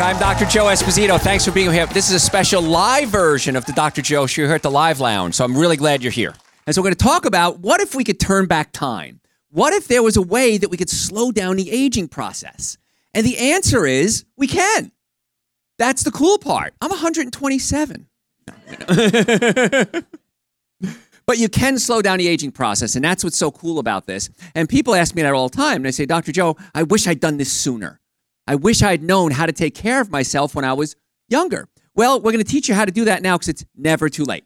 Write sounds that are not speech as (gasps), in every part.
I'm Dr. Joe Esposito. Thanks for being here. This is a special live version of the Dr. Joe show here at the Live Lounge, so I'm really glad you're here. And so we're going to talk about what if we could turn back time? What if there was a way that we could slow down the aging process? And the answer is we can. That's the cool part. I'm 127. (laughs) but you can slow down the aging process, and that's what's so cool about this. And people ask me that all the time. And they say, Dr. Joe, I wish I'd done this sooner. I wish I had known how to take care of myself when I was younger. Well, we're going to teach you how to do that now because it's never too late.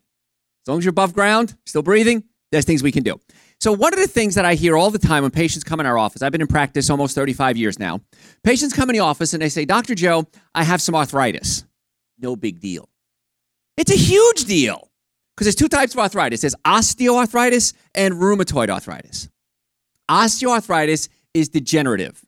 As long as you're above ground, still breathing, there's things we can do. So, one of the things that I hear all the time when patients come in our office, I've been in practice almost 35 years now. Patients come in the office and they say, Dr. Joe, I have some arthritis. No big deal. It's a huge deal because there's two types of arthritis there's osteoarthritis and rheumatoid arthritis. Osteoarthritis is degenerative.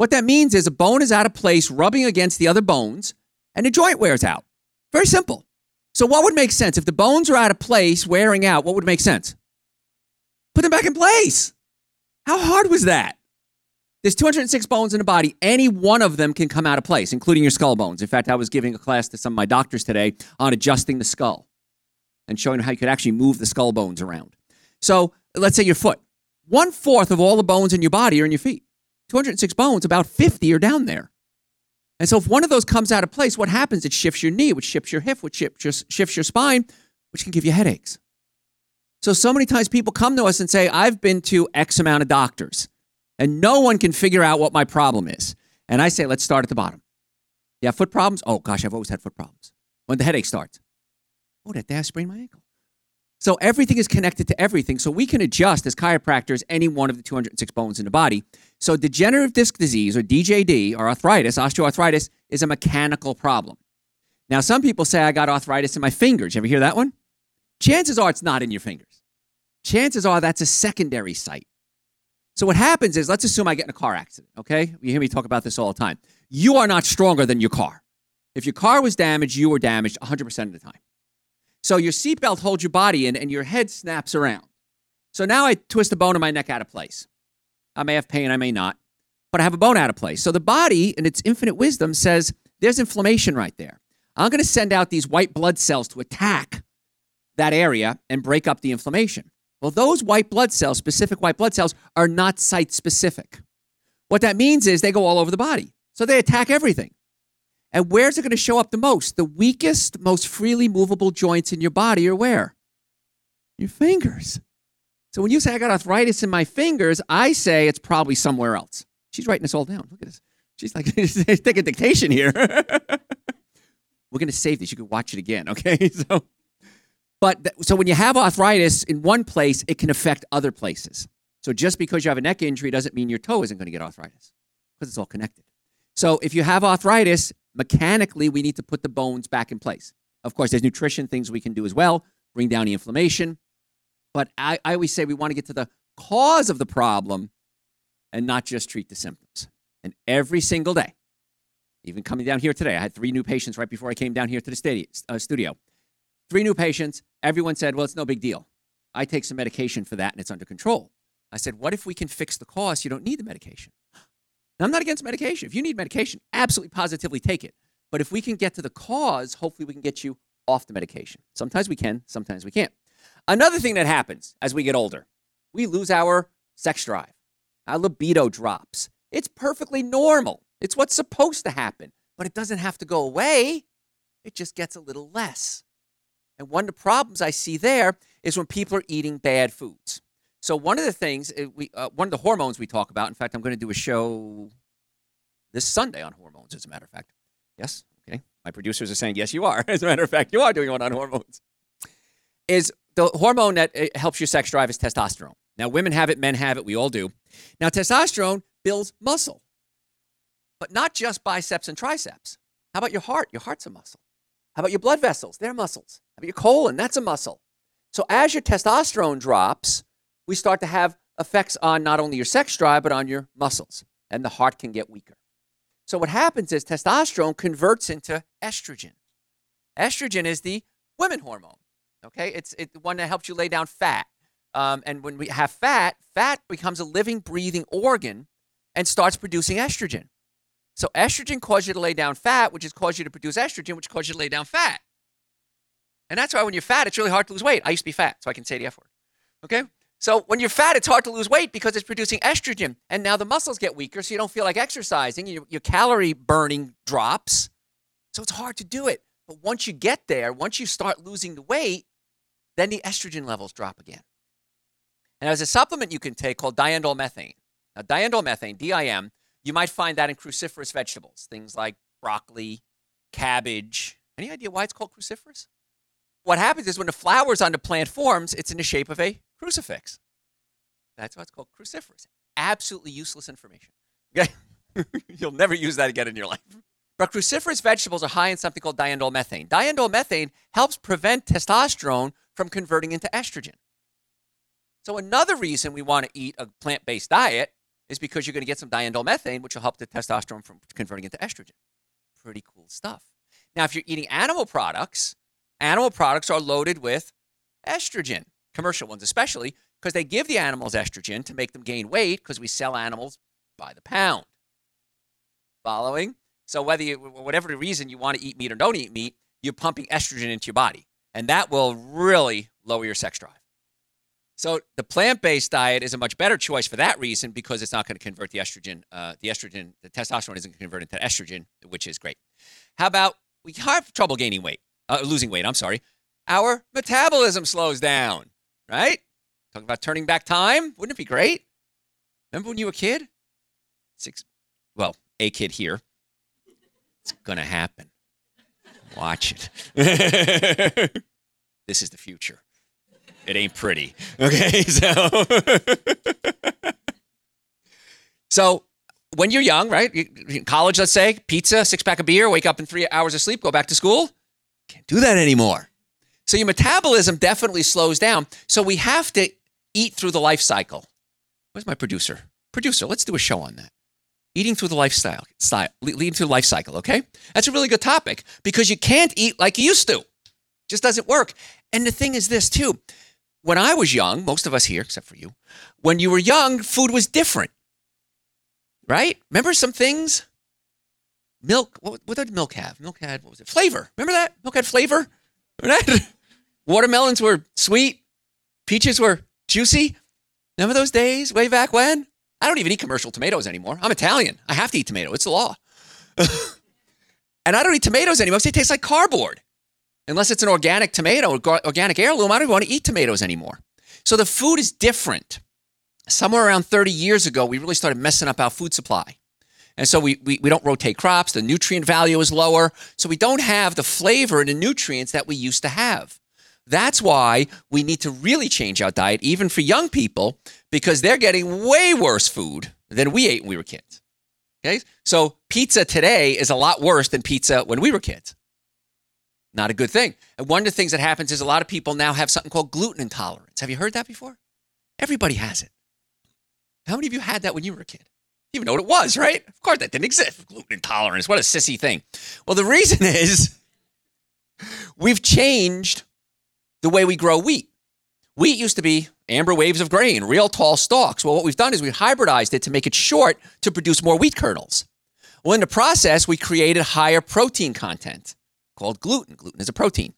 What that means is a bone is out of place rubbing against the other bones and the joint wears out. Very simple. So, what would make sense? If the bones are out of place, wearing out, what would make sense? Put them back in place. How hard was that? There's 206 bones in the body. Any one of them can come out of place, including your skull bones. In fact, I was giving a class to some of my doctors today on adjusting the skull and showing how you could actually move the skull bones around. So, let's say your foot. One fourth of all the bones in your body are in your feet. 206 bones, about 50 are down there. And so if one of those comes out of place, what happens? It shifts your knee, which shifts your hip, which shifts, your spine, which can give you headaches. So, so many times people come to us and say, I've been to X amount of doctors and no one can figure out what my problem is. And I say, let's start at the bottom. You have foot problems? Oh, gosh, I've always had foot problems. When the headache starts, oh, that day I sprained my ankle. So everything is connected to everything. So we can adjust as chiropractors any one of the 206 bones in the body. So degenerative disc disease or DJD or arthritis, osteoarthritis, is a mechanical problem. Now, some people say I got arthritis in my fingers. You ever hear that one? Chances are it's not in your fingers. Chances are that's a secondary site. So what happens is, let's assume I get in a car accident, okay? You hear me talk about this all the time. You are not stronger than your car. If your car was damaged, you were damaged 100% of the time. So your seatbelt holds your body in and your head snaps around. So now I twist a bone in my neck out of place. I may have pain, I may not, but I have a bone out of place. So the body, in its infinite wisdom, says there's inflammation right there. I'm going to send out these white blood cells to attack that area and break up the inflammation. Well, those white blood cells, specific white blood cells, are not site specific. What that means is they go all over the body. So they attack everything. And where's it going to show up the most? The weakest, most freely movable joints in your body are where? Your fingers. So when you say I got arthritis in my fingers, I say it's probably somewhere else. She's writing this all down. Look at this. She's like (laughs) taking dictation here. (laughs) We're going to save this. You can watch it again, okay? (laughs) So but th- so when you have arthritis in one place, it can affect other places. So just because you have a neck injury doesn't mean your toe isn't going to get arthritis because it's all connected. So if you have arthritis, mechanically, we need to put the bones back in place. Of course, there's nutrition things we can do as well, bring down the inflammation. But I, I always say we want to get to the cause of the problem and not just treat the symptoms. And every single day, even coming down here today, I had three new patients right before I came down here to the uh, studio. Three new patients. Everyone said, well, it's no big deal. I take some medication for that and it's under control. I said, what if we can fix the cause? You don't need the medication. I'm not against medication. If you need medication, absolutely positively take it. But if we can get to the cause, hopefully we can get you off the medication. Sometimes we can, sometimes we can't. Another thing that happens as we get older, we lose our sex drive. Our libido drops. It's perfectly normal. It's what's supposed to happen, but it doesn't have to go away. It just gets a little less. And one of the problems I see there is when people are eating bad foods. So one of the things uh, we, uh, one of the hormones we talk about. In fact, I'm going to do a show this Sunday on hormones. As a matter of fact, yes, okay. My producers are saying yes, you are. (laughs) As a matter of fact, you are doing one on hormones. Is the hormone that uh, helps your sex drive is testosterone. Now, women have it, men have it. We all do. Now, testosterone builds muscle. But not just biceps and triceps. How about your heart? Your heart's a muscle. How about your blood vessels? They're muscles. How about your colon? That's a muscle. So as your testosterone drops, we start to have effects on not only your sex drive, but on your muscles. And the heart can get weaker. So what happens is testosterone converts into estrogen. Estrogen is the women hormone. Okay, it's it, the one that helps you lay down fat. Um, and when we have fat, fat becomes a living, breathing organ and starts producing estrogen. So estrogen causes you to lay down fat, which has caused you to produce estrogen, which causes you to lay down fat. And that's why when you're fat, it's really hard to lose weight. I used to be fat, so I can say the F word. Okay? So when you're fat, it's hard to lose weight because it's producing estrogen. And now the muscles get weaker, so you don't feel like exercising. Your, your calorie burning drops. So it's hard to do it. But once you get there, once you start losing the weight, then the estrogen levels drop again. And there's a supplement you can take called diindolylmethane. Now, diindolylmethane, DIM, you might find that in cruciferous vegetables, things like broccoli, cabbage. Any idea why it's called cruciferous? What happens is when the flowers on the plant forms, it's in the shape of a crucifix. That's why it's called cruciferous. Absolutely useless information. Okay? (laughs) You'll never use that again in your life. But cruciferous vegetables are high in something called diindolylmethane. Diindolylmethane helps prevent testosterone from converting into estrogen. So another reason we want to eat a plant-based diet is because you're going to get some diindolylmethane, which will help the testosterone from converting into estrogen. Pretty cool stuff. Now, if you're eating animal products, animal products are loaded with estrogen, commercial ones especially, because they give the animals estrogen to make them gain weight because we sell animals by the pound. Following? So whether you, whatever the reason you want to eat meat or don't eat meat, you're pumping estrogen into your body, and that will really lower your sex drive. So the plant-based diet is a much better choice for that reason because it's not going to convert the estrogen, uh, the estrogen, the testosterone isn't going to estrogen, which is great. How about we have trouble gaining weight, uh, losing weight? I'm sorry. Our metabolism slows down, right? Talk about turning back time. Wouldn't it be great? Remember when you were a kid? Six, well, a kid here. It's gonna happen. Watch it. (laughs) this is the future. It ain't pretty. (laughs) Okay, so (laughs) so when you're young, right? In college, let's say, pizza, six pack of beer, wake up in three hours of sleep, go back to school. Can't do that anymore. So your metabolism definitely slows down. So we have to eat through the life cycle. Where's my producer? Producer, let's do a show on that. Eating through the lifestyle, style, leading through the life cycle, okay? That's a really good topic because you can't eat like you used to. It just doesn't work. And the thing is this too. When I was young, most of us here, except for you, when you were young, food was different. Right? Remember some things? Milk, what, what did milk have? Milk had, what was it? Flavor. Remember that? Milk had flavor? Remember that? (laughs) Watermelons were sweet. Peaches were juicy. Remember those days way back when? I don't even eat commercial tomatoes anymore. I'm Italian. I have to eat tomato. It's the law. (laughs) and I don't eat tomatoes anymore because they taste like cardboard. Unless it's an organic tomato, organic heirloom, I don't want to eat tomatoes anymore. So the food is different. Somewhere around 30 years ago, we really started messing up our food supply. And so we, we, we don't rotate crops. The nutrient value is lower. So we don't have the flavor and the nutrients that we used to have. That's why we need to really change our diet, even for young people, because they're getting way worse food than we ate when we were kids. Okay? So pizza today is a lot worse than pizza when we were kids. Not a good thing. And one of the things that happens is a lot of people now have something called gluten intolerance. Have you heard that before? Everybody has it. How many of you had that when you were a kid? You even know what it was, right? Of course, that didn't exist. Gluten intolerance. What a sissy thing. Well, the reason (laughs) is we've changed the way we grow wheat. Wheat used to be amber waves of grain, real tall stalks. Well, what we've done is we've hybridized it to make it short to produce more wheat kernels. Well, in the process, we created higher protein content called gluten. Gluten is a protein.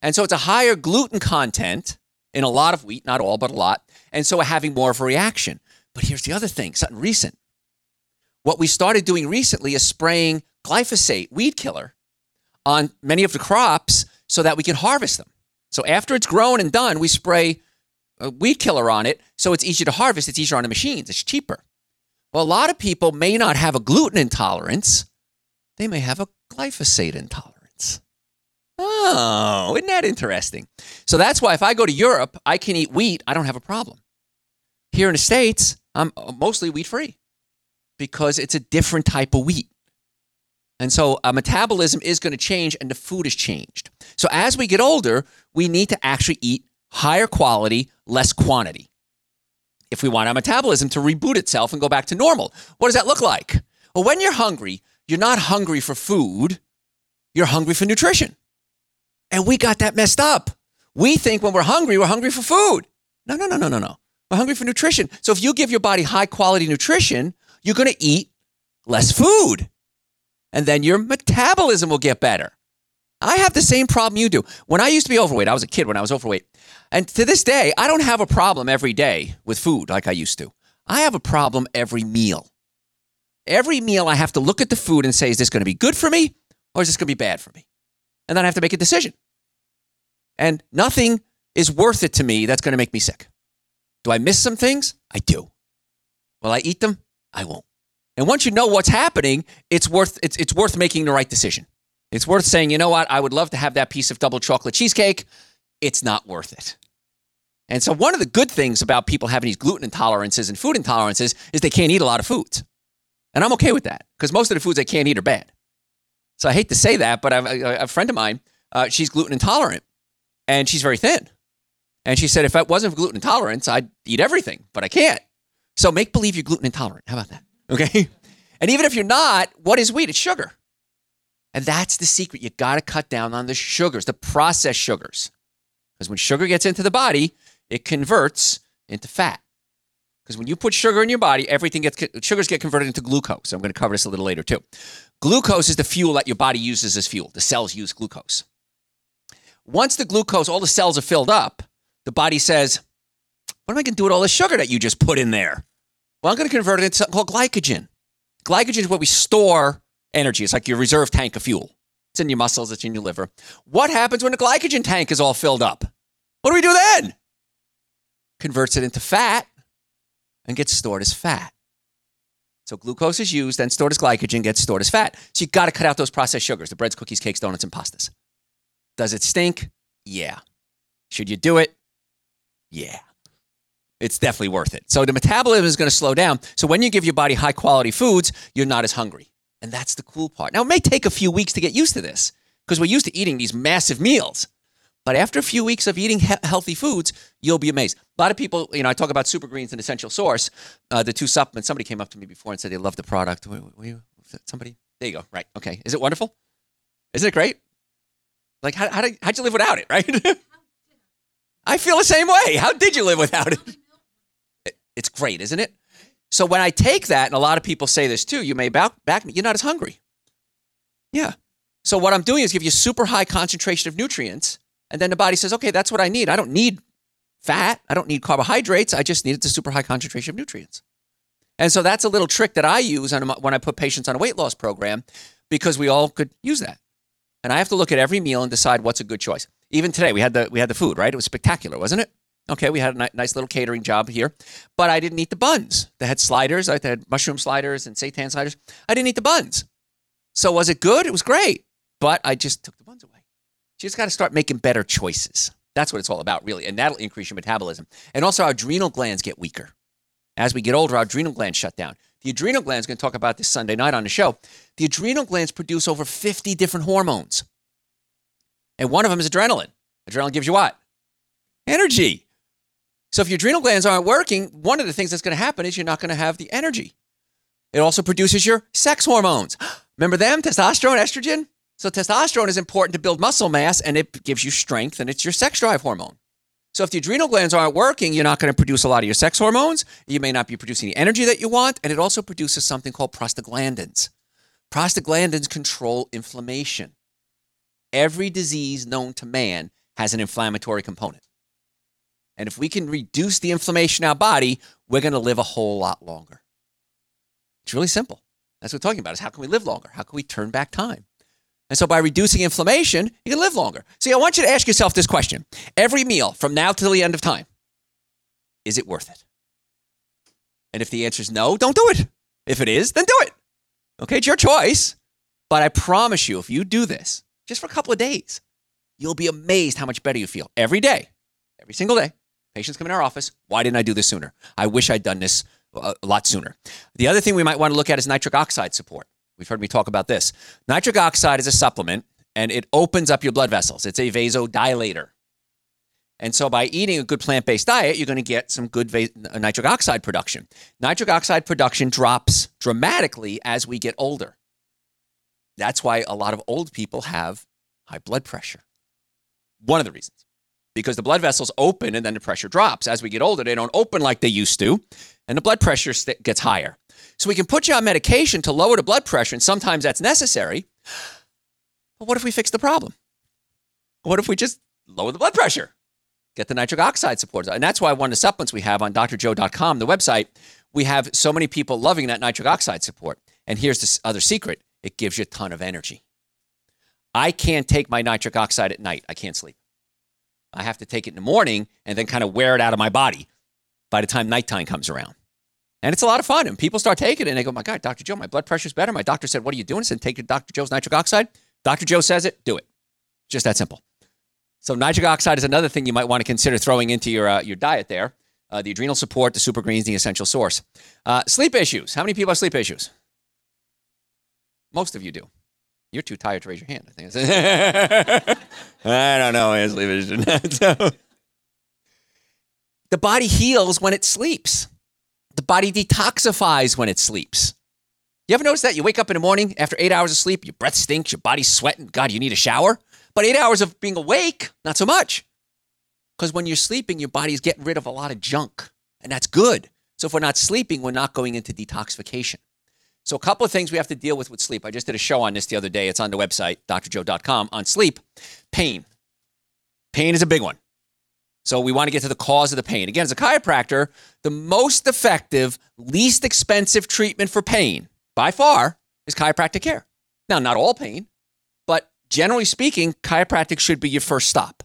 And so it's a higher gluten content in a lot of wheat, not all, but a lot. And so we're having more of a reaction. But here's the other thing something recent. What we started doing recently is spraying glyphosate, weed killer, on many of the crops so that we can harvest them. So after it's grown and done, we spray a weed killer on it so it's easier to harvest. It's easier on the machines. It's cheaper. Well, a lot of people may not have a gluten intolerance. They may have a glyphosate intolerance. Oh, isn't that interesting? So that's why if I go to Europe, I can eat wheat. I don't have a problem. Here in the States, I'm uh, mostly wheat free because it's a different type of wheat. And so our metabolism is going to change and the food has changed. So as we get older, we need to actually eat higher quality, less quantity. If we want our metabolism to reboot itself and go back to normal, what does that look like? Well, when you're hungry, you're not hungry for food, you're hungry for nutrition. And we got that messed up. We think when we're hungry, we're hungry for food. No, no, no, no, no, no. We're hungry for nutrition. So if you give your body high quality nutrition, you're going to eat less food. And then your metabolism will get better. I have the same problem you do. When I used to be overweight, I was a kid when I was overweight. And to this day, I don't have a problem every day with food like I used to. I have a problem every meal. Every meal, I have to look at the food and say, is this going to be good for me or is this going to be bad for me? And then I have to make a decision. And nothing is worth it to me that's going to make me sick. Do I miss some things? I do. Will I eat them? I won't. And once you know what's happening, it's worth it's, it's worth making the right decision. It's worth saying, you know what, I would love to have that piece of double chocolate cheesecake. It's not worth it. And so one of the good things about people having these gluten intolerances and food intolerances is they can't eat a lot of foods. And I'm okay with that because most of the foods they can't eat are bad. So I hate to say that, but I've, a, a friend of mine, uh, she's gluten intolerant and she's very thin. And she said, if it wasn't for gluten intolerance, I'd eat everything, but I can't. So make believe you're gluten intolerant. How about that? Okay. (laughs) And even if you're not, what is wheat? It's sugar. And that's the secret. You got to cut down on the sugars, the processed sugars. Because when sugar gets into the body, it converts into fat. Because when you put sugar in your body, everything gets sugars get converted into glucose. I'm going to cover this a little later too. Glucose is the fuel that your body uses as fuel. The cells use glucose. Once the glucose, all the cells are filled up, the body says, "What am I going to do with all the sugar that you just put in there?" Well, I'm going to convert it into something called glycogen. Glycogen is where we store energy. It's like your reserve tank of fuel. It's in your muscles, it's in your liver. What happens when the glycogen tank is all filled up? What do we do then? Converts it into fat and gets stored as fat. So glucose is used, then stored as glycogen, gets stored as fat. So you've got to cut out those processed sugars, the breads, cookies, cakes, donuts, and pastas. Does it stink? Yeah. Should you do it? Yeah. It's definitely worth it. So the metabolism is going to slow down. So when you give your body high quality foods, you're not as hungry. And that's the cool part. Now, it may take a few weeks to get used to this because we're used to eating these massive meals. But after a few weeks of eating he- healthy foods, you'll be amazed. A lot of people, you know, I talk about Super Greens and Essential Source, uh, the two supplements. Somebody came up to me before and said they love the product. Somebody? There you go. Right. Okay. Is it wonderful? Isn't it great? Like, how, how did, how'd you live without it, right? (laughs) I feel the same way. How did you live without it? It's great, isn't it? So when I take that, and a lot of people say this too, you may back, back me, you're not as hungry. Yeah. So what I'm doing is give you super high concentration of nutrients, and then the body says, okay, that's what I need. I don't need fat. I don't need carbohydrates. I just need the super high concentration of nutrients. And so that's a little trick that I use when I put patients on a weight loss program because we all could use that. And I have to look at every meal and decide what's a good choice. Even today, we had the we had the food, right? It was spectacular, wasn't it? Okay, we had a nice little catering job here, but I didn't eat the buns. They had sliders. I had mushroom sliders and seitan sliders. I didn't eat the buns. So was it good? It was great, but I just took the buns away. You just got to start making better choices. That's what it's all about, really, and that'll increase your metabolism. And also, our adrenal glands get weaker as we get older. Our adrenal glands shut down. The adrenal glands, going to talk about this Sunday night on the show. The adrenal glands produce over 50 different hormones, and one of them is adrenaline. Adrenaline gives you what? Energy. So if your adrenal glands aren't working, one of the things that's going to happen is you're not going to have the energy. It also produces your sex hormones. (gasps) Remember them? Testosterone, estrogen? So testosterone is important to build muscle mass and it gives you strength and it's your sex drive hormone. So if the adrenal glands aren't working, you're not going to produce a lot of your sex hormones. You may not be producing the energy that you want. And it also produces something called prostaglandins. Prostaglandins control inflammation. Every disease known to man has an inflammatory component. And if we can reduce the inflammation in our body, we're going to live a whole lot longer. It's really simple. That's what we're talking about is how can we live longer? How can we turn back time? And so by reducing inflammation, you can live longer. See, I want you to ask yourself this question. Every meal from now till the end of time, is it worth it? And if the answer is no, don't do it. If it is, then do it. Okay, it's your choice. But I promise you, if you do this just for a couple of days, you'll be amazed how much better you feel every day, every single day. Patients come in our office. Why didn't I do this sooner? I wish I'd done this a lot sooner. The other thing we might want to look at is nitric oxide support. We've heard me talk about this. Nitric oxide is a supplement and it opens up your blood vessels. It's a vasodilator. And so, by eating a good plant based diet, you're going to get some good va- uh, nitric oxide production. Nitric oxide production drops dramatically as we get older. That's why a lot of old people have high blood pressure. One of the reasons. Because the blood vessels open and then the pressure drops. As we get older, they don't open like they used to, and the blood pressure gets higher. So, we can put you on medication to lower the blood pressure, and sometimes that's necessary. But what if we fix the problem? What if we just lower the blood pressure? get the nitric oxide support. And that's why one of the supplements we have on drjoe.com, the website, we have so many people loving that nitric oxide support. And here's the other secret it gives you a ton of energy. I can't take my nitric oxide at night, I can't sleep. I have to take it in the morning and then kind of wear it out of my body by the time nighttime comes around. And it's a lot of fun. And people start taking it and they go, My God, Dr. Joe, my blood pressure's better. My doctor said, What are you doing? I said, Take Dr. Joe's nitric oxide. Dr. Joe says it, do it. Just that simple. So nitric oxide is another thing you might want to consider throwing into your uh, your diet there. Uh, the adrenal support, the super greens, the essential source. Uh, sleep issues. How many people have sleep issues? Most of you do. You're too tired to raise your hand. I think. (laughs) I don't know. Sleep issues. so, the body heals when it sleeps. The body detoxifies when it sleeps. You ever notice that? You wake up in the morning after eight hours of sleep, your breath stinks, your body's sweating. God, you need a shower. But eight hours of being awake, not so much. Because when you're sleeping, your body's getting rid of a lot of junk, and that's good. So if we're not sleeping, we're not going into detoxification. So a couple of things we have to deal with with sleep. I just did a show on this the other day. It's on the website, drjoe.com, on sleep. Pain. Pain is a big one. So we want to get to the cause of the pain. Again, as a chiropractor, the most effective, least expensive treatment for pain, by far, is chiropractic care. Now, not all pain, but generally speaking, chiropractic should be your first stop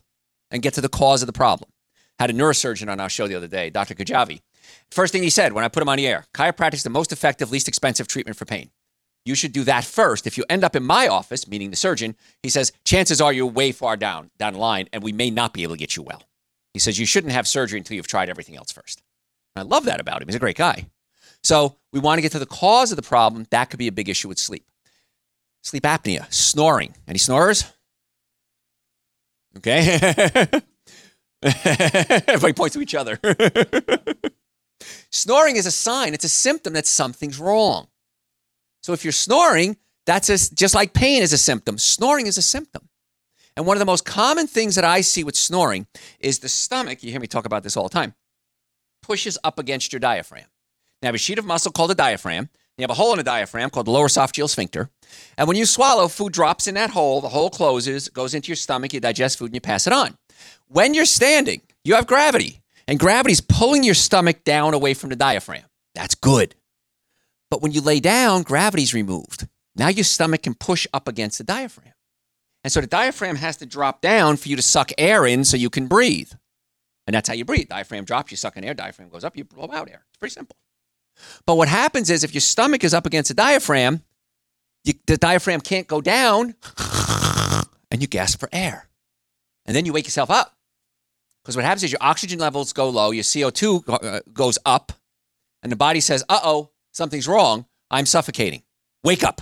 and get to the cause of the problem. Had a neurosurgeon on our show the other day, Dr. Kajavi. First thing he said when I put him on the air chiropractic is the most effective, least expensive treatment for pain. You should do that first. If you end up in my office, meaning the surgeon, he says, chances are you're way far down, down the line, and we may not be able to get you well. He says, you shouldn't have surgery until you've tried everything else first. And I love that about him. He's a great guy. So we want to get to the cause of the problem. That could be a big issue with sleep. Sleep apnea, snoring. Any snorers? Okay. (laughs) Everybody points to each other. (laughs) snoring is a sign, it's a symptom that something's wrong. So if you're snoring, that's a, just like pain is a symptom. Snoring is a symptom. And one of the most common things that I see with snoring is the stomach, you hear me talk about this all the time, pushes up against your diaphragm. Now, you have a sheet of muscle called a diaphragm. You have a hole in the diaphragm called the lower esophageal sphincter. And when you swallow, food drops in that hole, the hole closes, goes into your stomach, you digest food, and you pass it on. When you're standing, you have gravity, and gravity's pulling your stomach down away from the diaphragm. That's good. But when you lay down, gravity's removed. Now your stomach can push up against the diaphragm. And so the diaphragm has to drop down for you to suck air in so you can breathe. And that's how you breathe. Diaphragm drops, you suck in air, diaphragm goes up, you blow out air. It's pretty simple. But what happens is if your stomach is up against the diaphragm, you, the diaphragm can't go down (laughs) and you gasp for air. And then you wake yourself up. Because what happens is your oxygen levels go low, your CO2 uh, goes up, and the body says, uh oh, something's wrong. I'm suffocating. Wake up.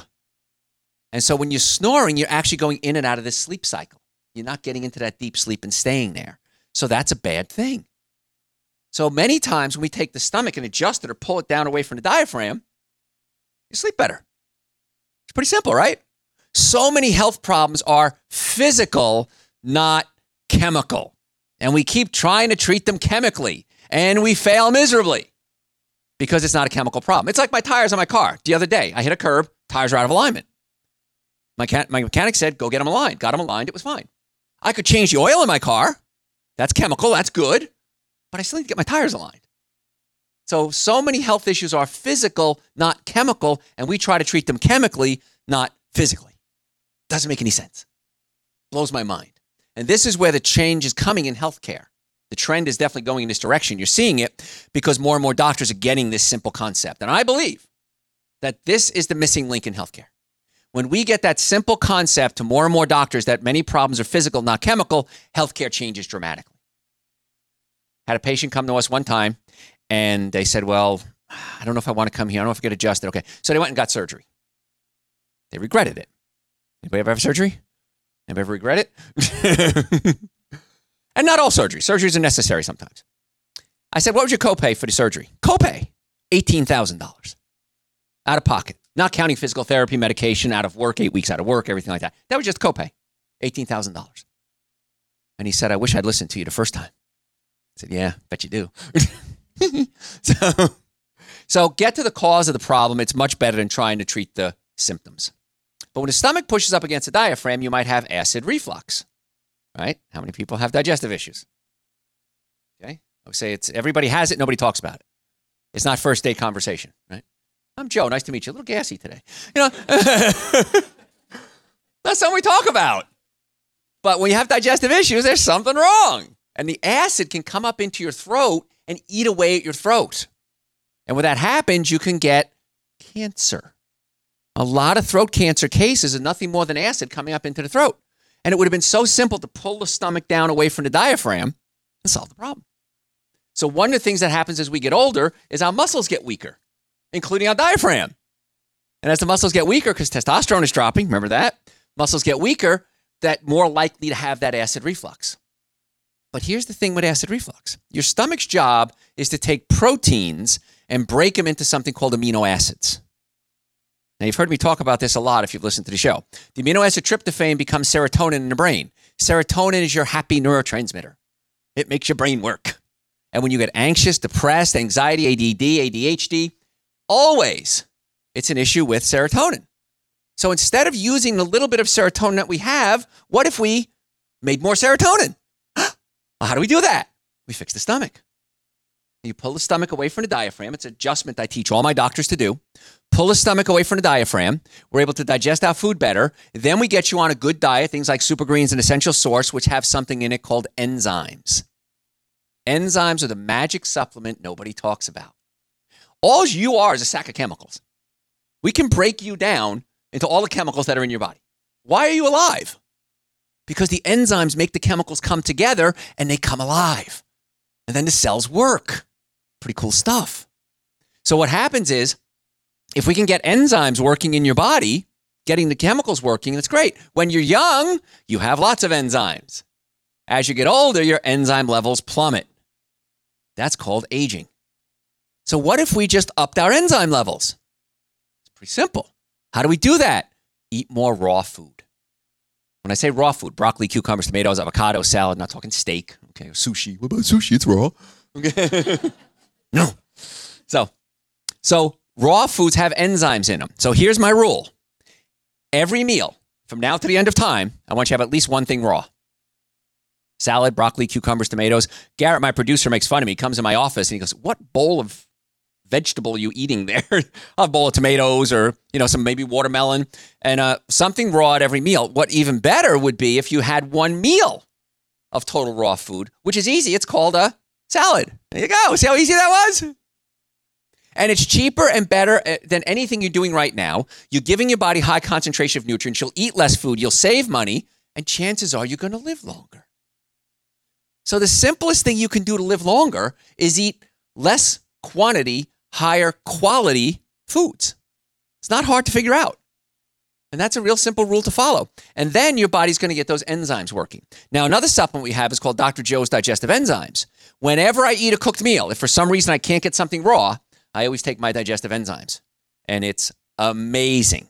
And so when you're snoring, you're actually going in and out of this sleep cycle. You're not getting into that deep sleep and staying there. So that's a bad thing. So many times when we take the stomach and adjust it or pull it down away from the diaphragm, you sleep better. It's pretty simple, right? So many health problems are physical, not chemical. And we keep trying to treat them chemically and we fail miserably because it's not a chemical problem. It's like my tires on my car. The other day, I hit a curb, tires are out of alignment. My, my mechanic said, go get them aligned. Got them aligned, it was fine. I could change the oil in my car. That's chemical, that's good but I still need to get my tires aligned. So, so many health issues are physical, not chemical, and we try to treat them chemically, not physically. Doesn't make any sense. Blows my mind. And this is where the change is coming in healthcare. The trend is definitely going in this direction. You're seeing it because more and more doctors are getting this simple concept. And I believe that this is the missing link in healthcare. When we get that simple concept to more and more doctors that many problems are physical, not chemical, healthcare changes dramatically. Had a patient come to us one time and they said, Well, I don't know if I want to come here. I don't know if I get adjusted. Okay. So they went and got surgery. They regretted it. Anybody ever have surgery? Anybody ever regret it? (laughs) and not all surgery. Surgeries are necessary sometimes. I said, what was your copay for the surgery? Copay, $18,000 out of pocket, not counting physical therapy, medication, out of work, eight weeks out of work, everything like that. That was just copay, $18,000. And he said, I wish I'd listened to you the first time. I said, yeah, bet you do. (laughs) so, so get to the cause of the problem. It's much better than trying to treat the symptoms. But when the stomach pushes up against the diaphragm, you might have acid reflux, right? How many people have digestive issues? Okay. I would say it's everybody has it, nobody talks about it. It's not first date conversation, right? I'm Joe. Nice to meet you. A little gassy today. You know, (laughs) that's something we talk about. But when you have digestive issues, there's something wrong. And the acid can come up into your throat and eat away at your throat. And when that happens, you can get cancer. A lot of throat cancer cases are nothing more than acid coming up into the throat. And it would have been so simple to pull the stomach down away from the diaphragm and solve the problem. So, one of the things that happens as we get older is our muscles get weaker, including our diaphragm. And as the muscles get weaker, because testosterone is dropping, remember that? Muscles get weaker, that more likely to have that acid reflux. But here's the thing with acid reflux your stomach's job is to take proteins and break them into something called amino acids. Now, you've heard me talk about this a lot if you've listened to the show. The amino acid tryptophan becomes serotonin in the brain. Serotonin is your happy neurotransmitter, it makes your brain work. And when you get anxious, depressed, anxiety, ADD, ADHD, always it's an issue with serotonin. So instead of using the little bit of serotonin that we have, what if we made more serotonin? (gasps) well, how do we do that? We fix the stomach. You pull the stomach away from the diaphragm. It's an adjustment I teach all my doctors to do. Pull the stomach away from the diaphragm. We're able to digest our food better. Then we get you on a good diet, things like super greens and essential source, which have something in it called enzymes. Enzymes are the magic supplement nobody talks about. All you are is a sack of chemicals. We can break you down into all the chemicals that are in your body. Why are you alive? Because the enzymes make the chemicals come together and they come alive. And then the cells work. Pretty cool stuff. So, what happens is if we can get enzymes working in your body, getting the chemicals working, that's great. When you're young, you have lots of enzymes. As you get older, your enzyme levels plummet. That's called aging. So, what if we just upped our enzyme levels? It's pretty simple. How do we do that? Eat more raw food. When I say raw food, broccoli, cucumbers, tomatoes, avocado, salad, not talking steak, okay, sushi. What about sushi? It's raw. Okay. (laughs) no. So, so raw foods have enzymes in them. So here's my rule. Every meal from now to the end of time, I want you to have at least one thing raw. Salad, broccoli, cucumbers, tomatoes. Garrett, my producer, makes fun of me. He comes in my office and he goes, What bowl of vegetable you eating there? (laughs) a bowl of tomatoes or, you know, some maybe watermelon and uh, something raw at every meal. What even better would be if you had one meal of total raw food, which is easy. It's called a salad. There you go. See how easy that was? And it's cheaper and better uh, than anything you're doing right now. You're giving your body high concentration of nutrients. You'll eat less food. You'll save money. And chances are you're going to live longer. So the simplest thing you can do to live longer is eat less quantity, higher quality foods. It's not hard to figure out. And that's a real simple rule to follow. And then your body's going to get those enzymes working. Now, another supplement we have is called Dr. Joe's Digestive Enzymes. Whenever I eat a cooked meal, if for some reason I can't get something raw, I always take my digestive enzymes. And it's amazing.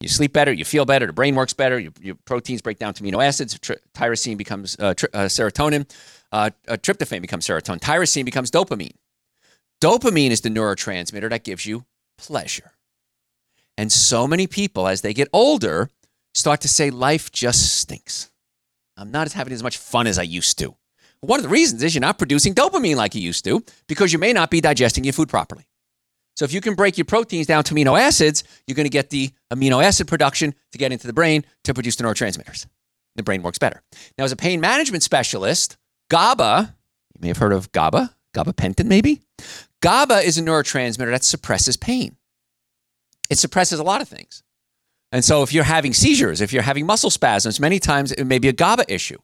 You sleep better, you feel better, the brain works better, your, your proteins break down to amino acids, Tri- tyrosine becomes uh, tri- uh, serotonin, uh, tryptophan becomes serotonin, tyrosine becomes dopamine. Dopamine is the neurotransmitter that gives you pleasure. And so many people, as they get older, start to say, life just stinks. I'm not having as much fun as I used to. One of the reasons is you're not producing dopamine like you used to because you may not be digesting your food properly. So if you can break your proteins down to amino acids, you're going to get the amino acid production to get into the brain to produce the neurotransmitters. The brain works better. Now, as a pain management specialist, GABA, you may have heard of GABA, gabapentin maybe. GABA is a neurotransmitter that suppresses pain. It suppresses a lot of things. And so if you're having seizures, if you're having muscle spasms, many times it may be a GABA issue.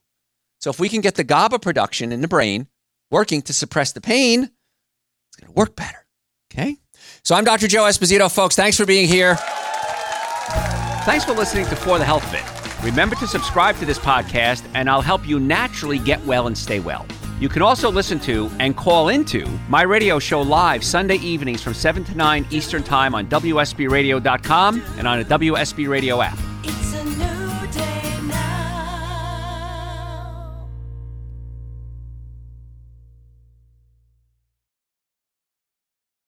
So if we can get the GABA production in the brain working to suppress the pain, it's going to work better. Okay? So I'm Dr. Joe Esposito, folks. Thanks for being here. Thanks for listening to For the Health of It. Remember to subscribe to this podcast, and I'll help you naturally get well and stay well. You can also listen to and call into my radio show live Sunday evenings from 7 to 9 Eastern Time on WSBRadio.com and on a WSB Radio app.